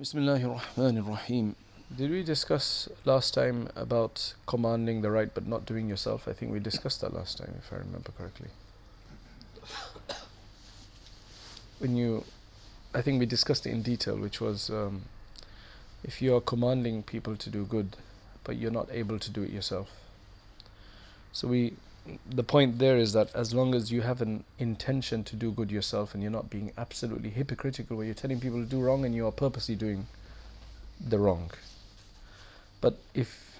Bismillahir Rahim. Did we discuss last time about commanding the right but not doing yourself? I think we discussed that last time, if I remember correctly. When you, I think we discussed it in detail, which was um, if you are commanding people to do good, but you're not able to do it yourself. So we, the point there is that as long as you have an intention to do good yourself and you're not being absolutely hypocritical where you're telling people to do wrong and you are purposely doing the wrong. But if,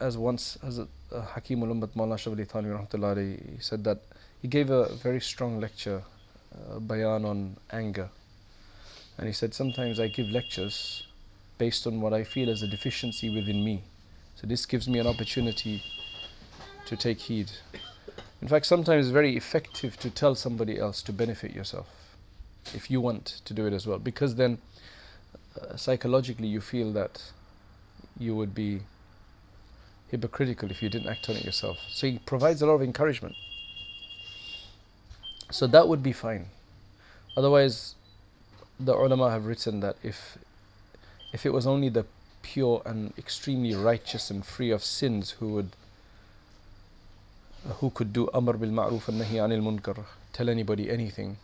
as once, as uh, Hakim ul-Ummat Mawlana Ashraf Ali Thanwi said that he gave a very strong lecture, uh, bayan on anger. And he said, sometimes I give lectures based on what I feel as a deficiency within me. So this gives me an opportunity to take heed. In fact, sometimes it's very effective to tell somebody else to benefit yourself if you want to do it as well, because then uh, psychologically you feel that you would be hypocritical if you didn't act on it yourself. So he provides a lot of encouragement. So that would be fine. Otherwise, the ulama have written that if if it was only the pure and extremely righteous and free of sins who would who could do amr bil ma'ruf and nahi anil munkar, tell anybody anything,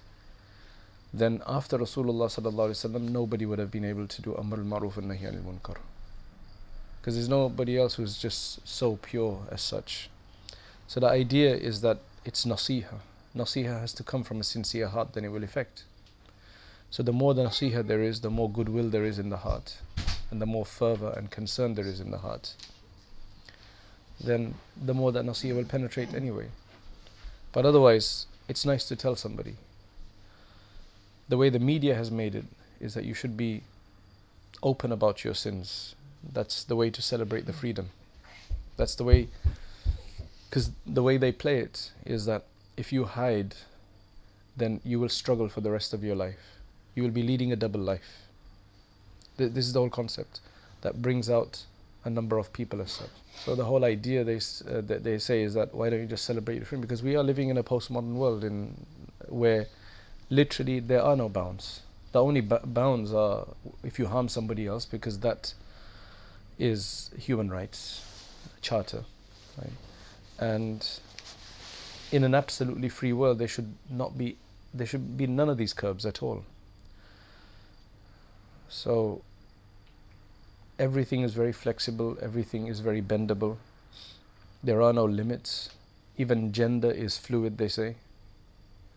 then after Rasulullah sallallahu alaihi wasallam, nobody would have been able to do amr bil ma'ruf and nahi anil munkar, because there's nobody else who's just so pure as such. So the idea is that it's nasiha. Nasiha has to come from a sincere heart, then it will affect. So the more the nasiha there is, the more goodwill there is in the heart, and the more fervor and concern there is in the heart then the more that nasiha will penetrate anyway. But otherwise, it's nice to tell somebody. The way the media has made it is that you should be open about your sins. That's the way to celebrate the freedom. That's the way, because the way they play it is that if you hide, then you will struggle for the rest of your life. You will be leading a double life. This is the whole concept that brings out a number of people as such. So the whole idea they uh, that they say is that why don't you just celebrate your freedom? Because we are living in a postmodern world in where literally there are no bounds. The only bounds are if you harm somebody else, because that is human rights charter, right? And in an absolutely free world, there should not be there should be none of these curbs at all. So everything is very flexible, everything is very bendable. There are no limits. Even gender is fluid, they say.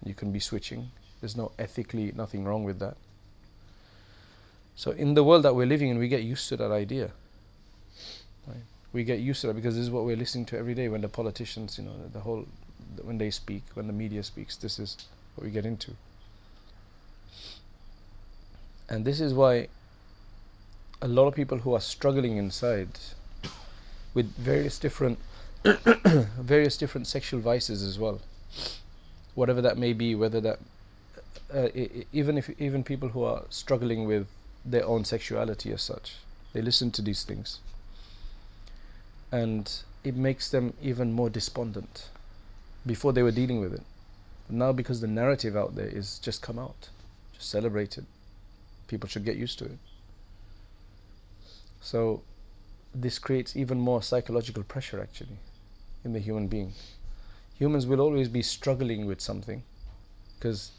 You can be switching. There's no ethically nothing wrong with that. So in the world that we're living in, we get used to that idea. Right? We get used to that because this is what we're listening to every day when the politicians, you know, the whole, when they speak, when the media speaks, this is what we get into. And this is why a lot of people who are struggling inside with various different various different sexual vices as well. Whatever that may be whether that uh, even if even people who are struggling with their own sexuality as such they listen to these things. And it makes them even more despondent before they were dealing with it. Now because the narrative out there is just come out just celebrate it people should get used to it so this creates even more psychological pressure actually in the human being. Humans will always be struggling with something because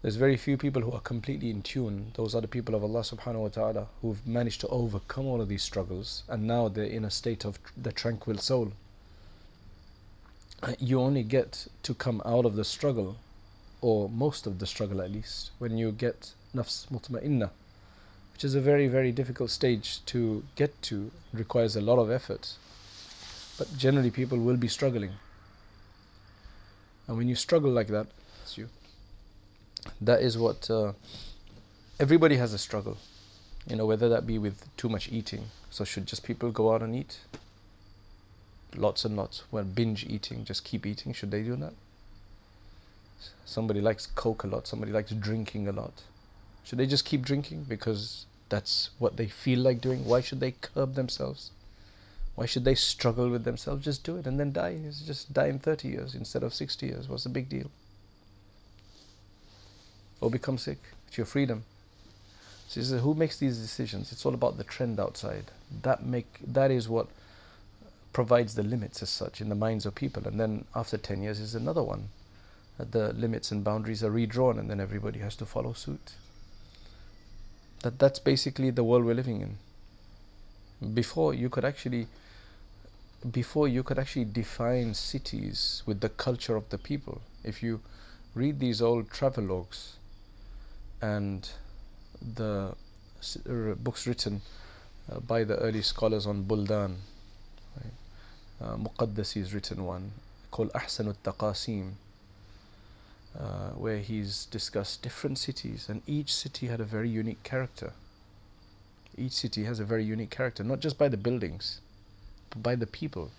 there's very few people who are completely in tune. Those are the people of Allah subhanahu wa ta'ala who've managed to overcome all of these struggles and now they're in a state of the tranquil soul. You only get to come out of the struggle, or most of the struggle at least, when you get nafs mutma'innah which is a very, very difficult stage to get to. It requires a lot of effort. But generally, people will be struggling. And when you struggle like that, that's you. That is what uh, everybody has a struggle. You know, whether that be with too much eating. So, should just people go out and eat? Lots and lots. Well, binge eating, just keep eating. Should they do that? Somebody likes Coke a lot, somebody likes drinking a lot should they just keep drinking because that's what they feel like doing? Why should they curb themselves? Why should they struggle with themselves? Just do it and then die. just die in 30 years instead of 60 years. What's the big deal? Or become sick. It's your freedom. So says, who makes these decisions? It's all about the trend outside. That make that is what provides the limits as such in the minds of people. And then after 10 years is another one. The limits and boundaries are redrawn and then everybody has to follow suit. That that's basically the world we're living in. Before you could actually before you could actually define cities with the culture of the people. If you read these old travelogues and the books written uh, by the early scholars on Buldan, right? uh, written one called Ahsan al-Taqasim, uh, where he's discussed different cities and each city had a very unique character. Each city has a very unique character, not just by the buildings, but by the people.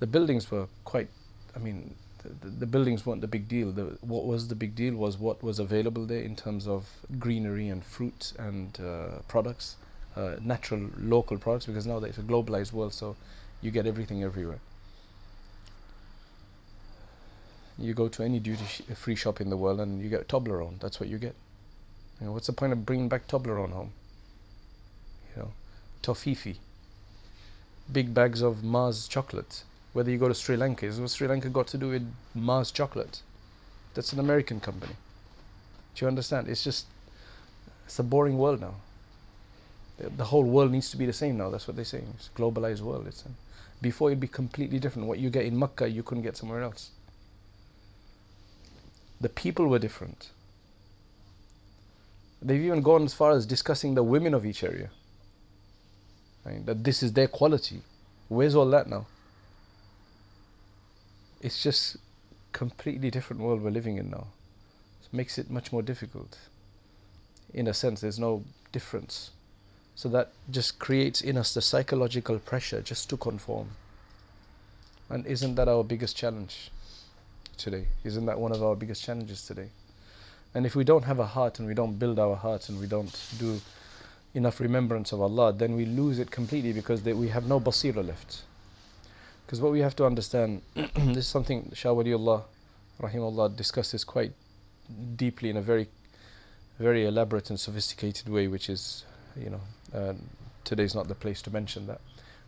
The buildings were quite, I mean, the, the, buildings weren't the big deal. The, what was the big deal was what was available there in terms of greenery and fruit and uh, products, uh, natural local products, because now it's a globalized world, so you get everything everywhere. You go to any duty sh- free shop in the world and you get Toblerone. That's what you get. You know, what's the point of bringing back Toblerone home? You know, Toffifee big bags of Mars chocolate. Whether you go to Sri Lanka, is what Sri Lanka got to do with Mars chocolate? That's an American company. Do you understand? It's just it's a boring world now. The, the whole world needs to be the same now. That's what they're saying. It's a globalized world. It's before it'd be completely different. What you get in Mecca, you couldn't get somewhere else. The people were different. They've even gone as far as discussing the women of each area right? that this is their quality. Where's all that now? It's just completely different world we're living in now. It makes it much more difficult. In a sense, there's no difference. So that just creates in us the psychological pressure just to conform. And isn't that our biggest challenge today? Isn't that one of our biggest challenges today? And if we don't have a heart and we don't build our heart and we don't do enough remembrance of Allah, then we lose it completely because they, we have no basira left. Because what we have to understand, this is something Shah Waliullah, rahimahullah, discussed this quite deeply in a very, very elaborate and sophisticated way, which is, you know, uh, today's not the place to mention that.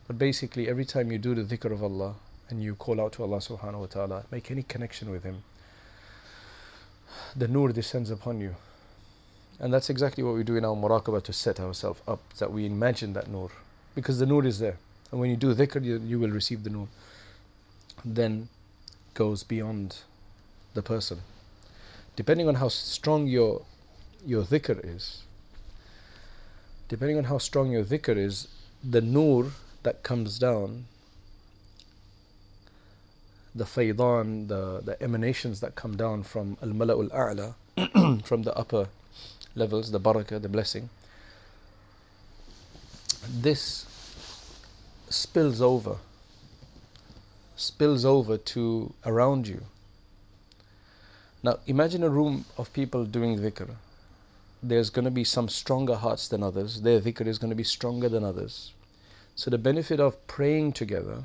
But basically, every time you do the dhikr of Allah and you call out to Allah subhanahu wa ta'ala, make any connection with Him, the nur descends upon you and that's exactly what we do in our muraqabah to set ourselves up, that we imagine that nur. Because the nur is there. And when you do dhikr, you, you will receive the nur. Then goes beyond the person. Depending on how strong your your dhikr is, depending on how strong your dhikr is, the nur that comes down, the faydan, the, the emanations that come down from al mala'ul a'la, from the upper levels, the barakah, the blessing, this spills over, spills over to around you. Now imagine a room of people doing dhikr. There's going to be some stronger hearts than others. Their dhikr is going to be stronger than others. So the benefit of praying together,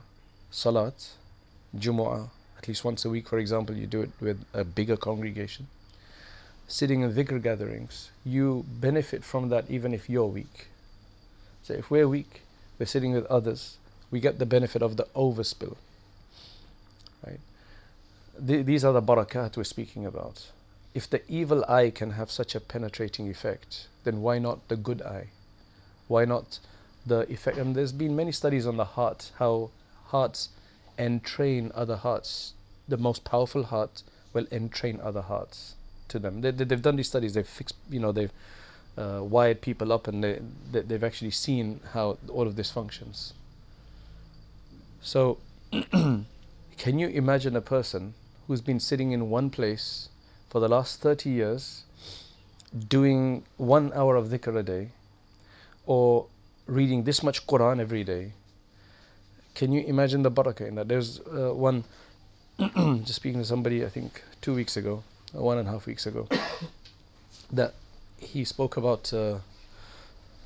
salat, jumu'ah, at least once a week, for example, you do it with a bigger congregation sitting in dhikr gatherings, you benefit from that even if you're weak. So if we're weak, we're sitting with others, we get the benefit of the overspill. Right? Th- these are the barakat we're speaking about. If the evil eye can have such a penetrating effect, then why not the good eye? Why not the effect? And there's been many studies on the heart, how hearts entrain other hearts. The most powerful heart will entrain other hearts to them. They, they, have done these studies. They've fixed, you know, they've uh, wired people up, and they, they they've actually seen how all of this functions. So, can you imagine a person who's been sitting in one place for the last 30 years, doing one hour of dhikr a day, or reading this much Quran every day? Can you imagine the barakah in that? There's uh, one, just speaking to somebody, I think two weeks ago, one and a half weeks ago that he spoke about uh,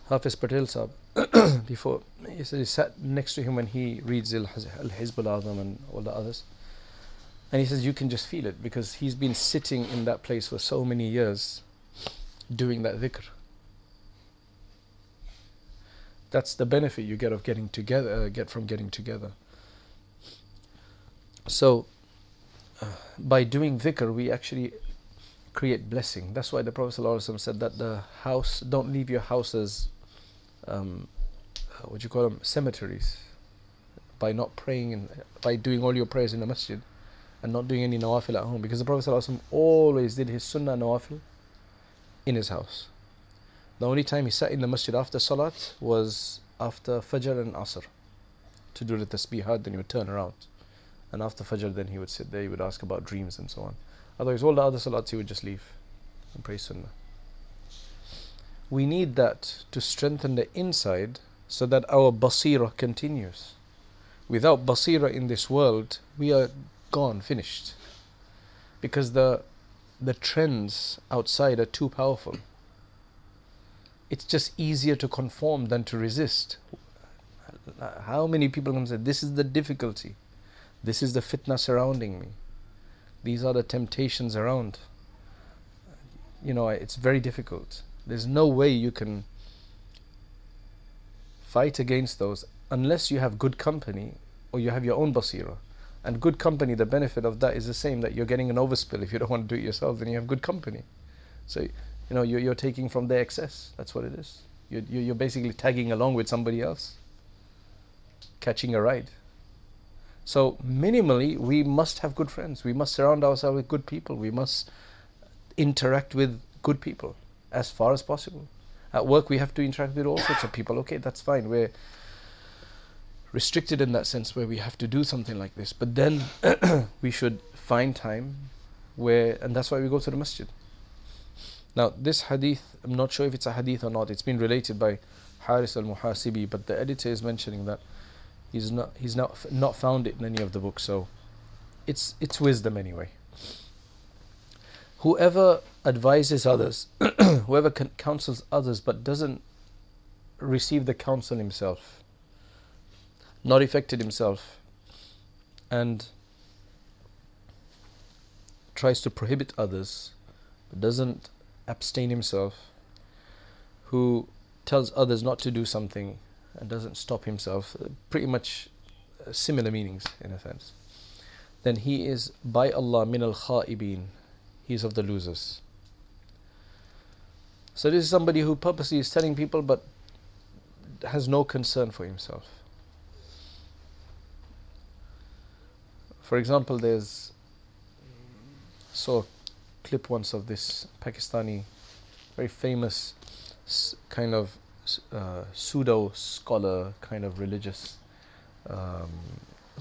Hafiz Patel Sahib before. He said he sat next to him when he reads Al Hizb al Azam and all the others. And he says you can just feel it because he's been sitting in that place for so many years doing that dhikr. That's the benefit you get of getting together, uh, get from getting together. So, uh, by doing dhikr, we actually create blessing. That's why the Prophet ﷺ said that the house, don't leave your houses, um, uh, what you call them, cemeteries, by not praying and by doing all your prayers in the masjid and not doing any nawafil at home. Because the Prophet ﷺ always did his sunnah nawafil in his house. The only time he sat in the masjid after salat was after Fajr and Asr to do the tasbihat, then he would turn around. And after Fajr, then he would sit there, he would ask about dreams and so on. Otherwise, all the other salats he would just leave and pray sunnah. We need that to strengthen the inside so that our basira continues. Without basira in this world, we are gone, finished. Because the the trends outside are too powerful. It's just easier to conform than to resist. How many people come say, This is the difficulty, this is the fitna surrounding me. These are the temptations around. You know, it's very difficult. There's no way you can fight against those unless you have good company or you have your own basira. And good company, the benefit of that is the same that you're getting an overspill. If you don't want to do it yourself, then you have good company. So, you know, you're, you're taking from their excess. That's what it is. You're, you're basically tagging along with somebody else, catching a ride. So, minimally, we must have good friends. We must surround ourselves with good people. We must interact with good people as far as possible. At work, we have to interact with all sorts of people. Okay, that's fine. We're restricted in that sense where we have to do something like this. But then we should find time where, and that's why we go to the masjid. Now, this hadith, I'm not sure if it's a hadith or not. It's been related by Haris al Muhasibi, but the editor is mentioning that He's not he's not not found it in any of the books, so it's it's wisdom anyway. Whoever advises others, whoever counsels others but doesn't receive the counsel himself, not affected himself, and tries to prohibit others but doesn't abstain himself, who tells others not to do something and doesn't stop himself, uh, pretty much uh, similar meanings in a sense, then he is by Allah min al kha'ibin, he is of the losers. So this is somebody who purposely is telling people but has no concern for himself. For example, there's a clip once of this Pakistani, very famous kind of uh, pseudo scholar, kind of religious, um,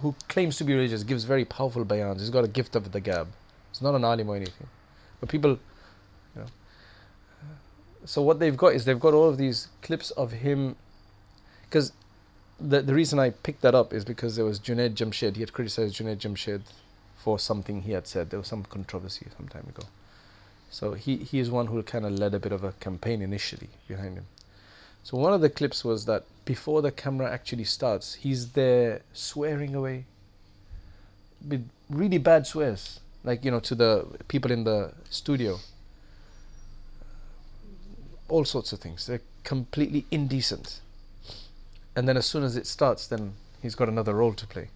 who claims to be religious, gives very powerful bayans. He's got a gift of the gab. It's not an alim or anything. But people, you know. So what they've got is they've got all of these clips of him, because the the reason I picked that up is because there was Junaid Jamshed. He had criticized Junaid Jamshed for something he had said. There was some controversy some time ago. So he, he is one who kind of led a bit of a campaign initially behind him. So one of the clips was that before the camera actually starts, he's there swearing away with really bad swears, like you know, to the people in the studio. All sorts of things. They're completely indecent. And then as soon as it starts, then he's got another role to play.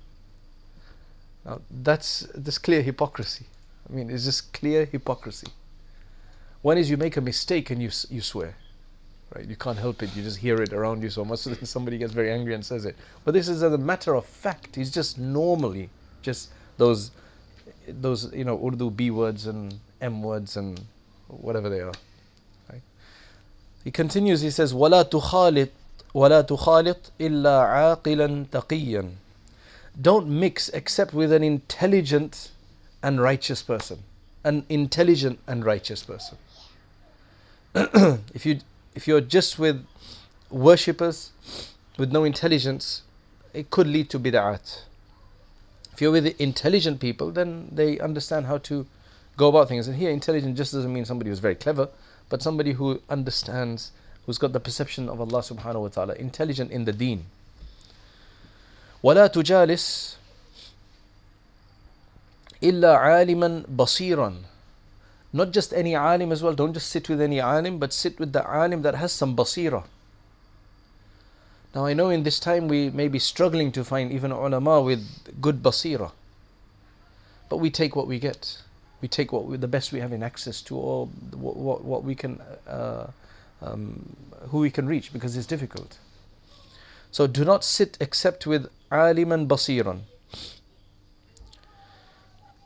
Now that's this clear hypocrisy. I mean, it's just clear hypocrisy. One is you make a mistake and you you swear, right? You can't help it. You just hear it around you so much that somebody gets very angry and says it. But this is as a matter of fact. It's just normally just those those you know Urdu B words and M words and whatever they are. Right? He continues. He says, "Wala tukhalit, wala tukhalit illa aqilan taqiyan." Don't mix except with an intelligent and righteous person. An intelligent and righteous person. if you if you're just with worshippers with no intelligence, it could lead to bid'at. If you're with intelligent people, then they understand how to go about things. And here, intelligent just doesn't mean somebody who's very clever, but somebody who understands, who's got the perception of Allah subhanahu wa ta'ala, intelligent in the deen. ولا تجالس إلا عالما بصيرا not just any alim as well. Don't just sit with any alim, but sit with the alim that has some basira. Now I know in this time we may be struggling to find even ulama with good basira. But we take what we get. We take what we, the best we have in access to, or what, what, what we can, uh, um, who we can reach, because it's difficult. So do not sit except with aliman basiran.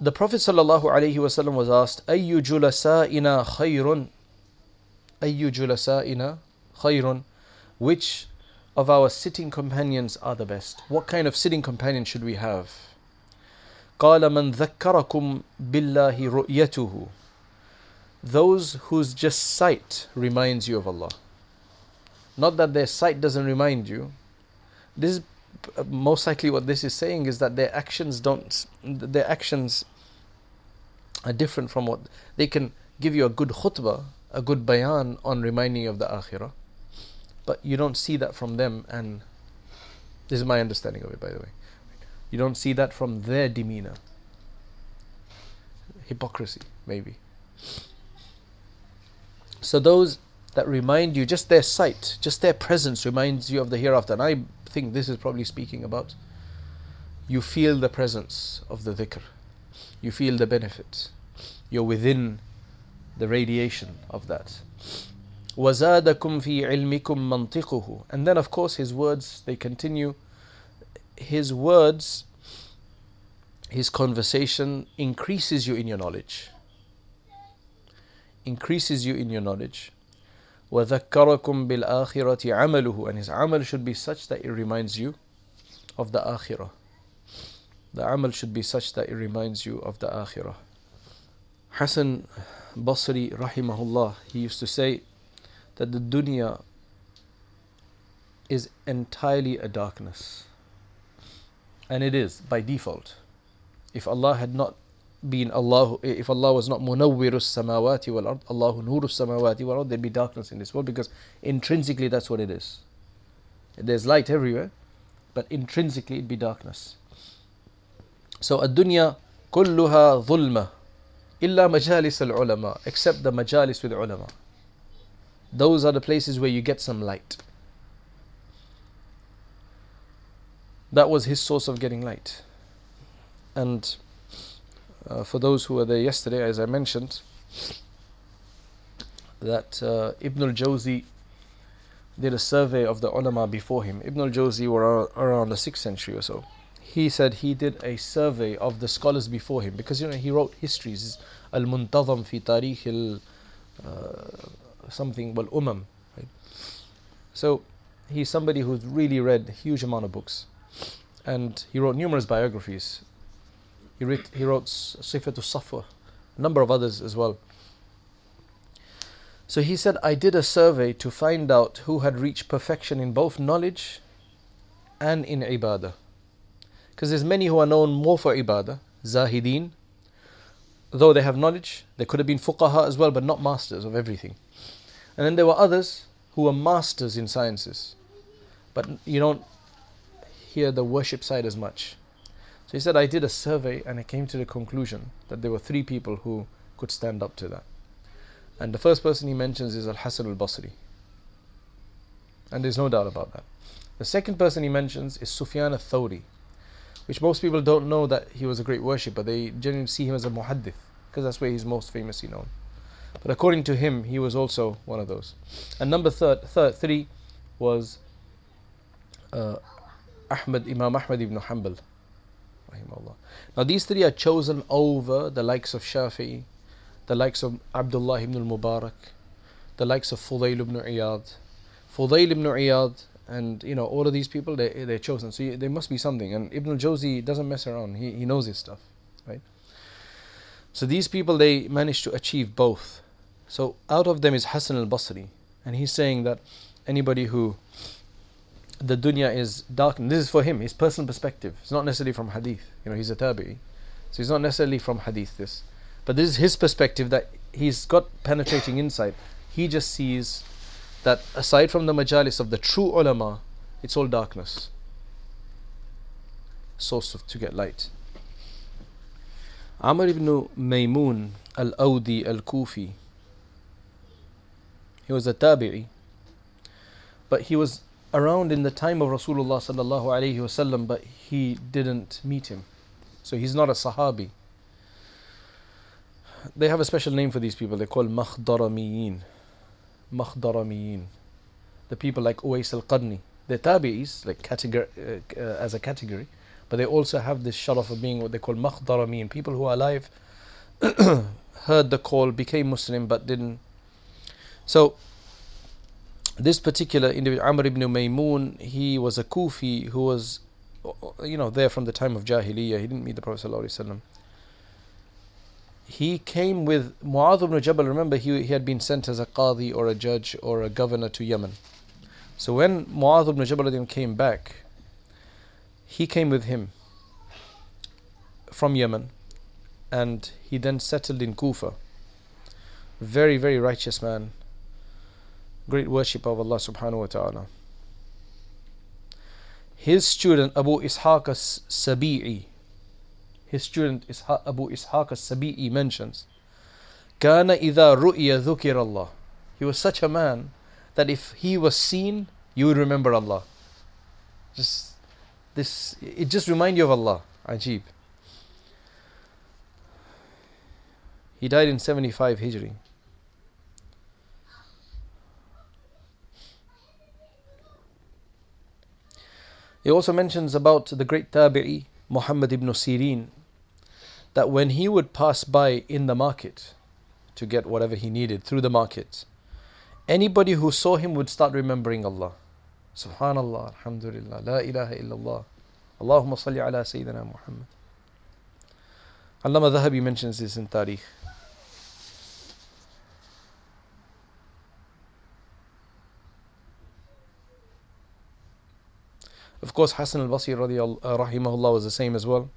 The Prophet ﷺ was asked, أي جلسائنا خير أي جلسائنا خير Which of our sitting companions are the best? What kind of sitting companion should we have? قال من ذكركم بالله رؤيته Those whose just sight reminds you of Allah. Not that their sight doesn't remind you. This is most likely what this is saying is that their actions don't their actions are different from what they can give you a good khutbah, a good bayan on reminding you of the akhirah but you don't see that from them, and this is my understanding of it, by the way. You don't see that from their demeanor. Hypocrisy, maybe. So, those that remind you, just their sight, just their presence reminds you of the hereafter. And I think this is probably speaking about you feel the presence of the dhikr, you feel the benefit, you're within the radiation of that. وَزَادَكُمْ فِي عِلْمِكُمْ مَنْطِقُهُ And then of course his words, they continue. His words, his conversation increases you in your knowledge. Increases you in your knowledge. وَذَكَّرَكُمْ بِالْآخِرَةِ عَمَلُهُ And his amal should be such that it reminds you of the akhirah. The amal should be such that it reminds you of the akhirah. Hassan Basri rahimahullah, he used to say, that the dunya is entirely a darkness. And it is by default. If Allah had not being Allah, if Allah was not munawwirus samawati wal ard, Allahu nurus samawati wal ard, there'd be darkness in this world because intrinsically that's what it is. There's light everywhere, but intrinsically it'd be darkness. So ad-dunya kulluha dhulma illa majalis al-ulama, except the majalis with ulama. Those are the places where you get some light. That was his source of getting light. And uh, for those who were there yesterday, as I mentioned, that uh, Ibn al Jawzi did a survey of the ulama before him. Ibn al Jawzi were around the 6th century or so. He said he did a survey of the scholars before him because you know he wrote histories. Al Muntazam fi Tarikh al uh, something, well, umam. So he's somebody who's really read a huge amount of books. And he wrote numerous biographies. He, writ, he wrote Sifatu Safwa, a number of others as well. So he said, I did a survey to find out who had reached perfection in both knowledge and in ibadah. Because there's many who are known more for ibadah, zahideen, though they have knowledge, they could have been fuqaha as well, but not masters of everything. And then there were others who were masters in sciences, but you don't hear the worship side as much. So he said, I did a survey and I came to the conclusion that there were three people who could stand up to that. And the first person he mentions is Al Hassan al Basri. And there's no doubt about that. The second person he mentions is Sufyan al Thawri, which most people don't know that he was a great worshipper. They generally see him as a muhaddith, because that's where he's most famously known. But according to him, he was also one of those. And number third, third three was uh, Ahmad, Imam Ahmad ibn Hanbal. Now these three are chosen over the likes of Shafi'i, the likes of Abdullah ibn al-Mubarak, the likes of Fudayl ibn Iyad. Fudayl ibn Iyad and you know all of these people they, they're chosen. So you, there must be something. And Ibn al-Jawzi doesn't mess around. He, he knows his stuff right? So these people they managed to achieve both. So out of them is Hassan al-Basri. And he's saying that anybody who the dunya is dark this is for him his personal perspective. It's not necessarily from hadith. You know he's a tabi'i. So he's not necessarily from hadith this. But this is his perspective that he's got penetrating insight. He just sees that aside from the majalis of the true ulama it's all darkness. Source of, to get light. Amr ibn Maymun al-Awdi al-Kufi. He was a tabi'i. But he was around in the time of Rasulullah sallallahu alaihi wasallam, but he didn't meet him. So he's not a Sahabi. They have a special name for these people. They're called Makhdaramiyin. Makhdaramiyin. The people like Uwais al-Qarni. They're tabi'is, like category, uh, uh, as a category, but they also have this sharaf of being what they call Makhdaramiyin. People who are alive, heard the call, became Muslim, but didn't. So this particular individual, Amr ibn Maymun, he was a Kufi who was, you know, there from the time of Jahiliyyah. He didn't meet the Prophet ﷺ. He came with Mu'adh ibn Jabal. Remember, he, he had been sent as a qadi or a judge or a governor to Yemen. So when Mu'adh ibn Jabal came back, he came with him from Yemen and he then settled in Kufa. Very, very righteous man great worship of Allah subhanahu wa ta'ala. His student Abu Ishaq as-Sabi'i, his student Abu Ishaq as-Sabi'i mentions, كان إذا رؤي ذكر الله. He was such a man that if he was seen, you would remember Allah. Just this, it just remind you of Allah. Ajib. He died in 75 Hijri. He also mentions about the great Tabi'i, Muhammad ibn Sirin, that when he would pass by in the market to get whatever he needed through the market, anybody who saw him would start remembering Allah. Subhanallah, Alhamdulillah, La ilaha illallah. Allahumma salli ala Sayyidina Muhammad. Allama Dhahabi mentions this in Tarikh. Of course, Hassan al Basri uh, rahimahullah was the same as well.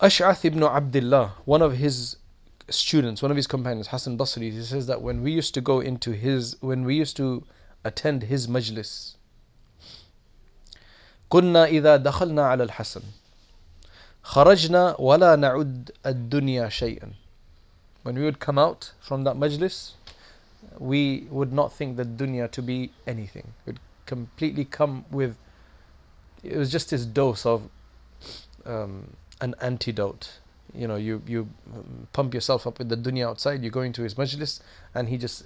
Ash'ath ibn Abdullah, one of his students, one of his companions, Hassan Basri, he says that when we used to go into his, when we used to attend his majlis, كنا إذا دخلنا على الحسن خرجنا ولا نعد الدنيا شيئا When we would come out from that majlis, we would not think the dunya to be anything. It would completely come with, it was just this dose of um, an antidote. You know, you, you pump yourself up with the dunya outside, you go into his majlis, and he just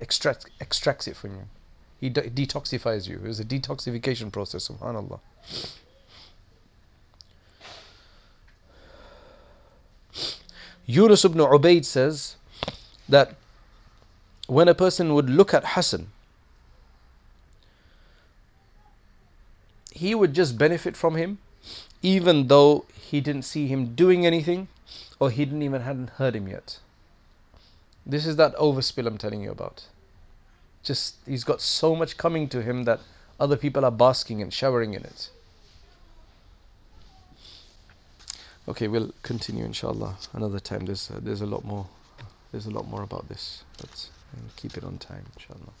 extracts, extracts it from you. He de- detoxifies you. It was a detoxification process, subhanAllah. Yunus ibn Ubaid says that when a person would look at Hassan, he would just benefit from him, even though he didn't see him doing anything or he didn't even hadn't heard him yet. This is that overspill I'm telling you about. Just he's got so much coming to him that other people are basking and showering in it. Okay, we'll continue inshallah another time. There's uh, there's a lot more. There's a lot more about this, but and keep it on time, inshallah.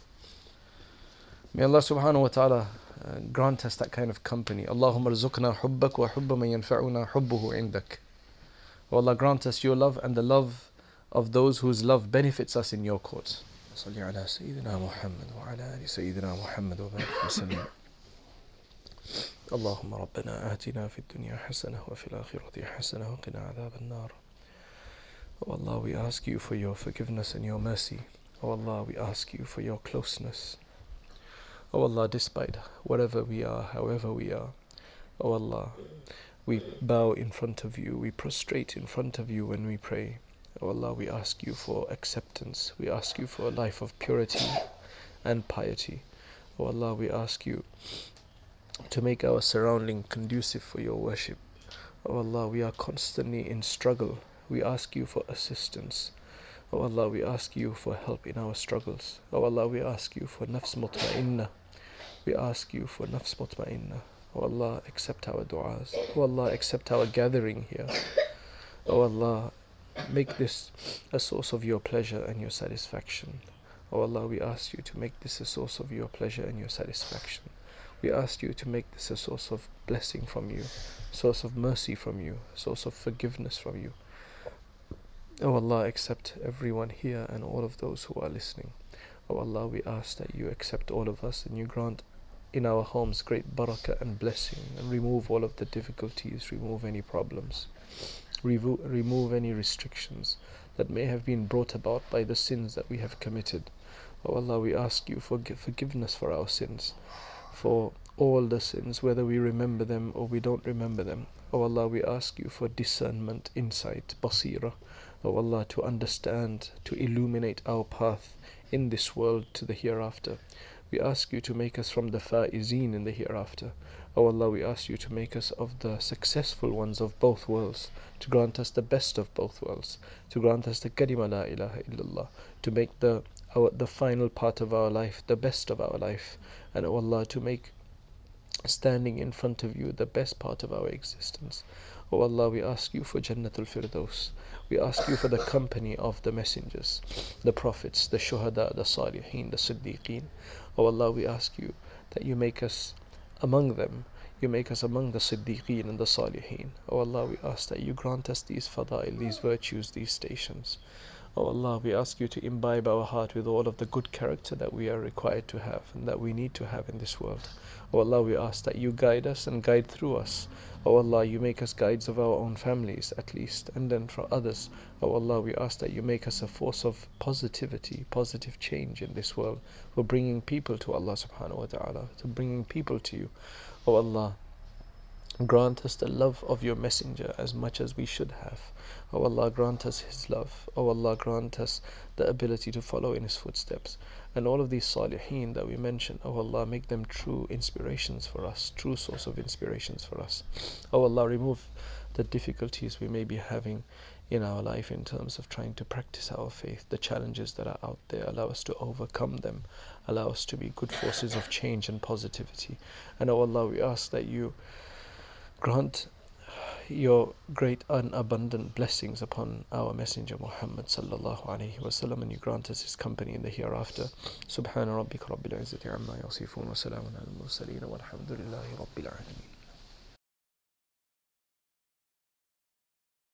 May Allah subhanahu wa ta'ala uh, grant us that kind of company. Allahumma rizukna hubbak wa hubba man yanfa'una hubbuhu indak. O Allah grant us your love and the love of those whose love benefits us in your court. صلي على سيدنا محمد وعلى آل سيدنا محمد وبارك وسلم اللهم ربنا آتنا في الدنيا حسنة وفي الآخرة حسنة وقنا عذاب النار Oh Allah, we ask you for your forgiveness and your mercy. O oh Allah, we ask you for your closeness. O oh Allah, despite whatever we are, however we are, O oh Allah, we bow in front of you, we prostrate in front of you when we pray. O Allah, we ask you for acceptance, we ask you for a life of purity and piety. O Allah, we ask you to make our surrounding conducive for your worship. O Allah, we are constantly in struggle. We ask you for assistance. O Allah, we ask you for help in our struggles. O Allah, we ask you for nafs mutma'inna. We ask you for nafs mutma'inna. O Allah, accept our du'as. O Allah, accept our gathering here. O Allah, make this a source of your pleasure and your satisfaction. O Allah, we ask you to make this a source of your pleasure and your satisfaction. We ask you to make this a source of blessing from you, source of mercy from you, source of forgiveness from you. O Allah, accept everyone here and all of those who are listening. O Allah, we ask that you accept all of us and you grant in our homes great barakah and blessing and remove all of the difficulties, remove any problems, Revo- remove any restrictions that may have been brought about by the sins that we have committed. O Allah, we ask you for forgiveness for our sins, for all the sins, whether we remember them or we don't remember them. O Allah, we ask you for discernment, insight, basira. O Allah, to understand, to illuminate our path in this world to the hereafter. We ask you to make us from the faizeen in the hereafter. O Allah, we ask you to make us of the successful ones of both worlds, to grant us the best of both worlds, to grant us the kalima la ilaha illallah, to make the our, the final part of our life the best of our life, and O Allah, to make standing in front of you the best part of our existence. O Allah, we ask you for Jannatul Firdaus. We ask you for the company of the messengers, the prophets, the shuhada, the salihin, the siddiqeen. O Allah, we ask you that you make us among them. You make us among the siddiqeen and the salihin. O Allah, we ask that you grant us these fadail, these virtues, these stations. O Allah, we ask you to imbibe our heart with all of the good character that we are required to have and that we need to have in this world. O Allah, we ask that you guide us and guide through us. O Allah, you make us guides of our own families at least, and then for others. O Allah, we ask that you make us a force of positivity, positive change in this world, for bringing people to Allah subhanahu wa ta'ala, to bringing people to you. O Allah, grant us the love of your messenger as much as we should have. O Allah, grant us his love. O Allah, grant us the ability to follow in his footsteps. And all of these salihin that we mentioned, O Allah, make them true inspirations for us, true source of inspirations for us. O Allah, remove the difficulties we may be having in our life in terms of trying to practice our faith, the challenges that are out there. Allow us to overcome them. Allow us to be good forces of change and positivity. And O Allah, we ask that you grant your great and abundant blessings upon our Messenger Muhammad sallallahu alaihi wasallam and you grant us his company in the hereafter. Subhana rabbika rabbil izzati amma yasifun wa salamun al mursaleen walhamdulillahi rabbil alamin.